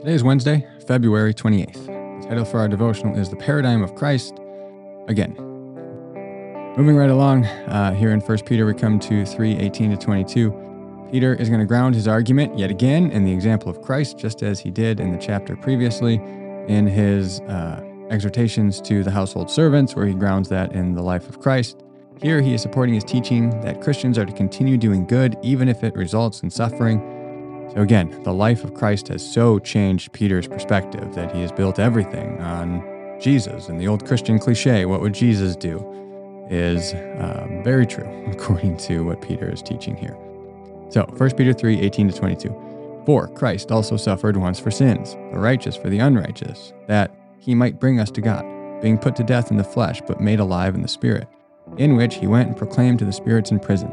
Today is Wednesday, February 28th. The title for our devotional is The Paradigm of Christ Again. Moving right along, uh, here in 1 Peter, we come to 3 18 to 22. Peter is going to ground his argument yet again in the example of Christ, just as he did in the chapter previously in his uh, exhortations to the household servants, where he grounds that in the life of Christ. Here, he is supporting his teaching that Christians are to continue doing good even if it results in suffering so, again, the life of Christ has so changed Peter's perspective that he has built everything on Jesus. And the old Christian cliche, what would Jesus do, is um, very true according to what Peter is teaching here. So, 1 Peter 3 18 to 22. For Christ also suffered once for sins, the righteous for the unrighteous, that he might bring us to God, being put to death in the flesh, but made alive in the Spirit, in which he went and proclaimed to the spirits in prison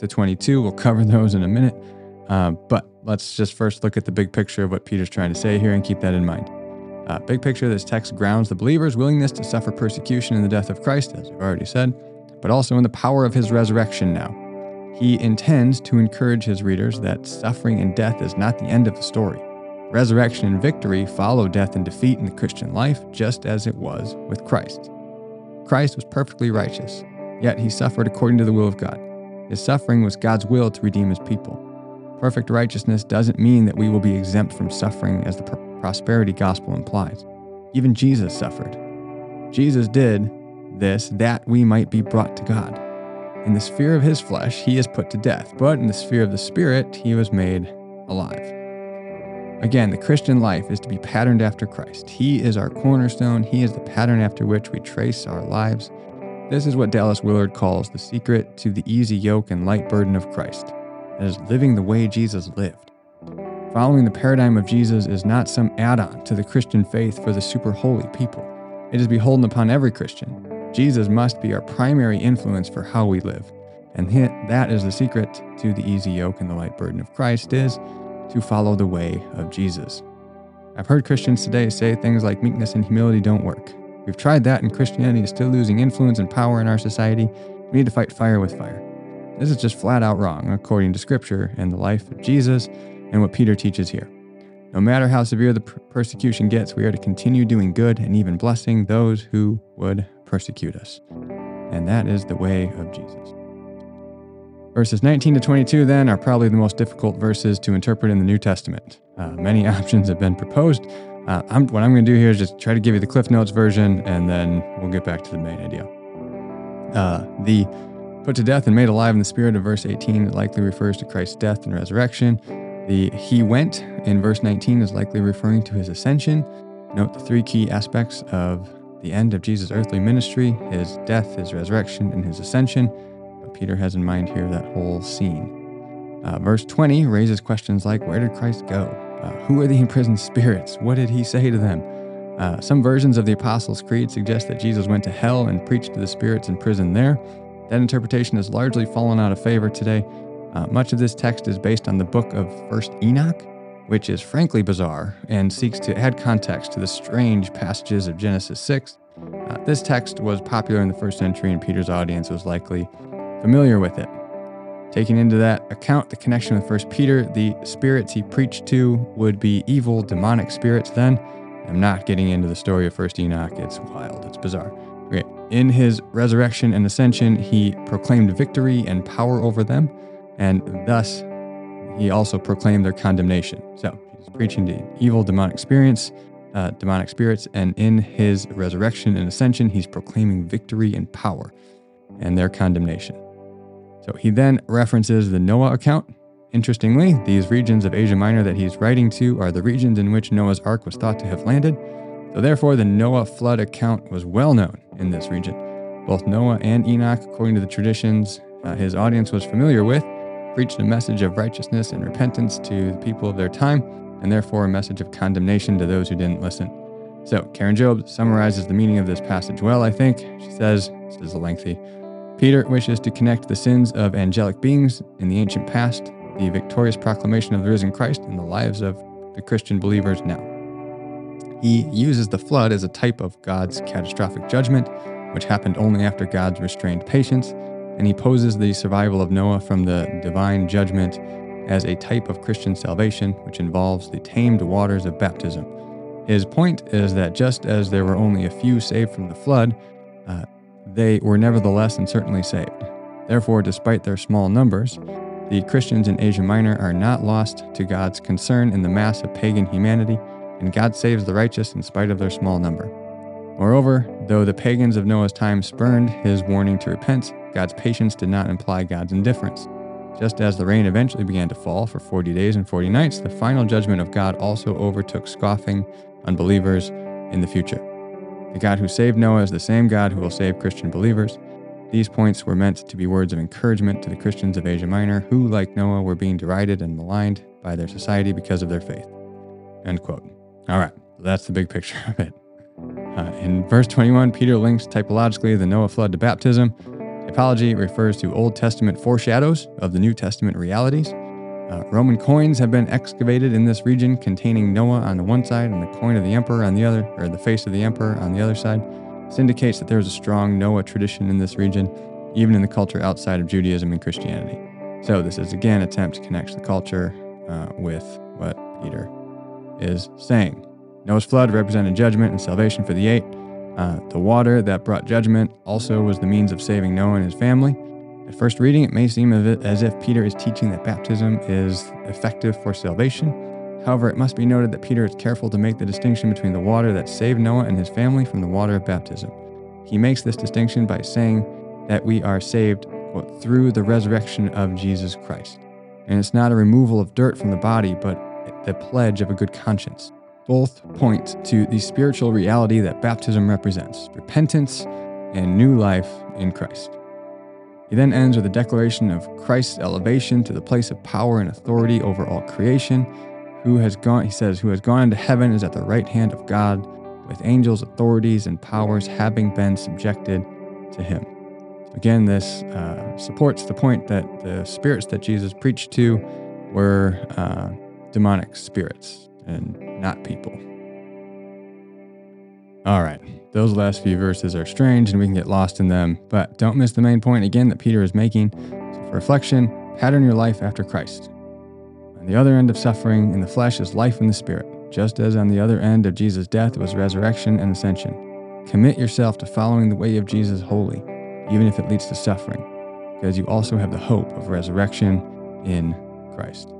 to 22. We'll cover those in a minute. Uh, but let's just first look at the big picture of what Peter's trying to say here and keep that in mind. Uh, big picture this text grounds the believer's willingness to suffer persecution in the death of Christ, as we've already said, but also in the power of his resurrection now. He intends to encourage his readers that suffering and death is not the end of the story. Resurrection and victory follow death and defeat in the Christian life, just as it was with Christ. Christ was perfectly righteous, yet he suffered according to the will of God. His suffering was God's will to redeem his people. Perfect righteousness doesn't mean that we will be exempt from suffering as the pr- prosperity gospel implies. Even Jesus suffered. Jesus did this that we might be brought to God. In the sphere of his flesh, he is put to death, but in the sphere of the spirit, he was made alive. Again, the Christian life is to be patterned after Christ. He is our cornerstone, he is the pattern after which we trace our lives. This is what Dallas Willard calls the secret to the easy yoke and light burden of Christ. That is living the way Jesus lived. Following the paradigm of Jesus is not some add on to the Christian faith for the super holy people. It is beholden upon every Christian. Jesus must be our primary influence for how we live. And that is the secret to the easy yoke and the light burden of Christ is to follow the way of Jesus. I've heard Christians today say things like meekness and humility don't work. We've tried that, and Christianity is still losing influence and power in our society. We need to fight fire with fire. This is just flat out wrong, according to Scripture and the life of Jesus and what Peter teaches here. No matter how severe the persecution gets, we are to continue doing good and even blessing those who would persecute us. And that is the way of Jesus. Verses 19 to 22, then, are probably the most difficult verses to interpret in the New Testament. Uh, many options have been proposed, uh, I'm, what I'm going to do here is just try to give you the Cliff Notes version, and then we'll get back to the main idea. Uh, the put to death and made alive in the spirit of verse 18 likely refers to Christ's death and resurrection. The he went in verse 19 is likely referring to his ascension. Note the three key aspects of the end of Jesus' earthly ministry his death, his resurrection, and his ascension. But Peter has in mind here that whole scene. Uh, verse 20 raises questions like where did Christ go? Uh, who are the imprisoned spirits? What did he say to them? Uh, some versions of the Apostles' Creed suggest that Jesus went to hell and preached to the spirits in prison there. That interpretation has largely fallen out of favor today. Uh, much of this text is based on the book of First Enoch, which is frankly bizarre and seeks to add context to the strange passages of Genesis 6. Uh, this text was popular in the first century, and Peter's audience was likely familiar with it. Taking into that account the connection with First Peter, the spirits he preached to would be evil, demonic spirits then. I'm not getting into the story of First Enoch. It's wild, it's bizarre. Okay. In his resurrection and ascension, he proclaimed victory and power over them, and thus he also proclaimed their condemnation. So he's preaching to evil, demonic spirits, uh, demonic spirits, and in his resurrection and ascension, he's proclaiming victory and power and their condemnation. So he then references the Noah account. Interestingly, these regions of Asia Minor that he's writing to are the regions in which Noah's ark was thought to have landed. So therefore, the Noah flood account was well known in this region. Both Noah and Enoch, according to the traditions uh, his audience was familiar with, preached a message of righteousness and repentance to the people of their time. and therefore a message of condemnation to those who didn't listen. So, Karen Jobes summarizes the meaning of this passage well, I think. She says, this is a lengthy, Peter wishes to connect the sins of angelic beings in the ancient past, the victorious proclamation of the risen Christ, and the lives of the Christian believers now. He uses the flood as a type of God's catastrophic judgment, which happened only after God's restrained patience, and he poses the survival of Noah from the divine judgment as a type of Christian salvation, which involves the tamed waters of baptism. His point is that just as there were only a few saved from the flood, uh, they were nevertheless and certainly saved. Therefore, despite their small numbers, the Christians in Asia Minor are not lost to God's concern in the mass of pagan humanity, and God saves the righteous in spite of their small number. Moreover, though the pagans of Noah's time spurned his warning to repent, God's patience did not imply God's indifference. Just as the rain eventually began to fall for 40 days and 40 nights, the final judgment of God also overtook scoffing unbelievers in the future. The God who saved Noah is the same God who will save Christian believers. These points were meant to be words of encouragement to the Christians of Asia Minor who, like Noah, were being derided and maligned by their society because of their faith. End quote. All right, that's the big picture of it. Uh, in verse 21, Peter links typologically the Noah flood to baptism. Typology refers to Old Testament foreshadows of the New Testament realities. Uh, Roman coins have been excavated in this region containing Noah on the one side and the coin of the emperor on the other, or the face of the emperor on the other side. This indicates that there is a strong Noah tradition in this region, even in the culture outside of Judaism and Christianity. So, this is again an attempt to connect the culture uh, with what Peter is saying. Noah's flood represented judgment and salvation for the eight. Uh, the water that brought judgment also was the means of saving Noah and his family. At first reading, it may seem as if Peter is teaching that baptism is effective for salvation. However, it must be noted that Peter is careful to make the distinction between the water that saved Noah and his family from the water of baptism. He makes this distinction by saying that we are saved quote, through the resurrection of Jesus Christ. And it's not a removal of dirt from the body, but the pledge of a good conscience. Both point to the spiritual reality that baptism represents repentance and new life in Christ. He then ends with a declaration of Christ's elevation to the place of power and authority over all creation. Who has gone, he says, who has gone into heaven is at the right hand of God, with angels, authorities, and powers having been subjected to him. Again, this uh, supports the point that the spirits that Jesus preached to were uh, demonic spirits and not people. All right. Those last few verses are strange and we can get lost in them, but don't miss the main point again that Peter is making. So for reflection, pattern your life after Christ. On the other end of suffering in the flesh is life in the spirit, just as on the other end of Jesus' death was resurrection and ascension. Commit yourself to following the way of Jesus wholly, even if it leads to suffering, because you also have the hope of resurrection in Christ.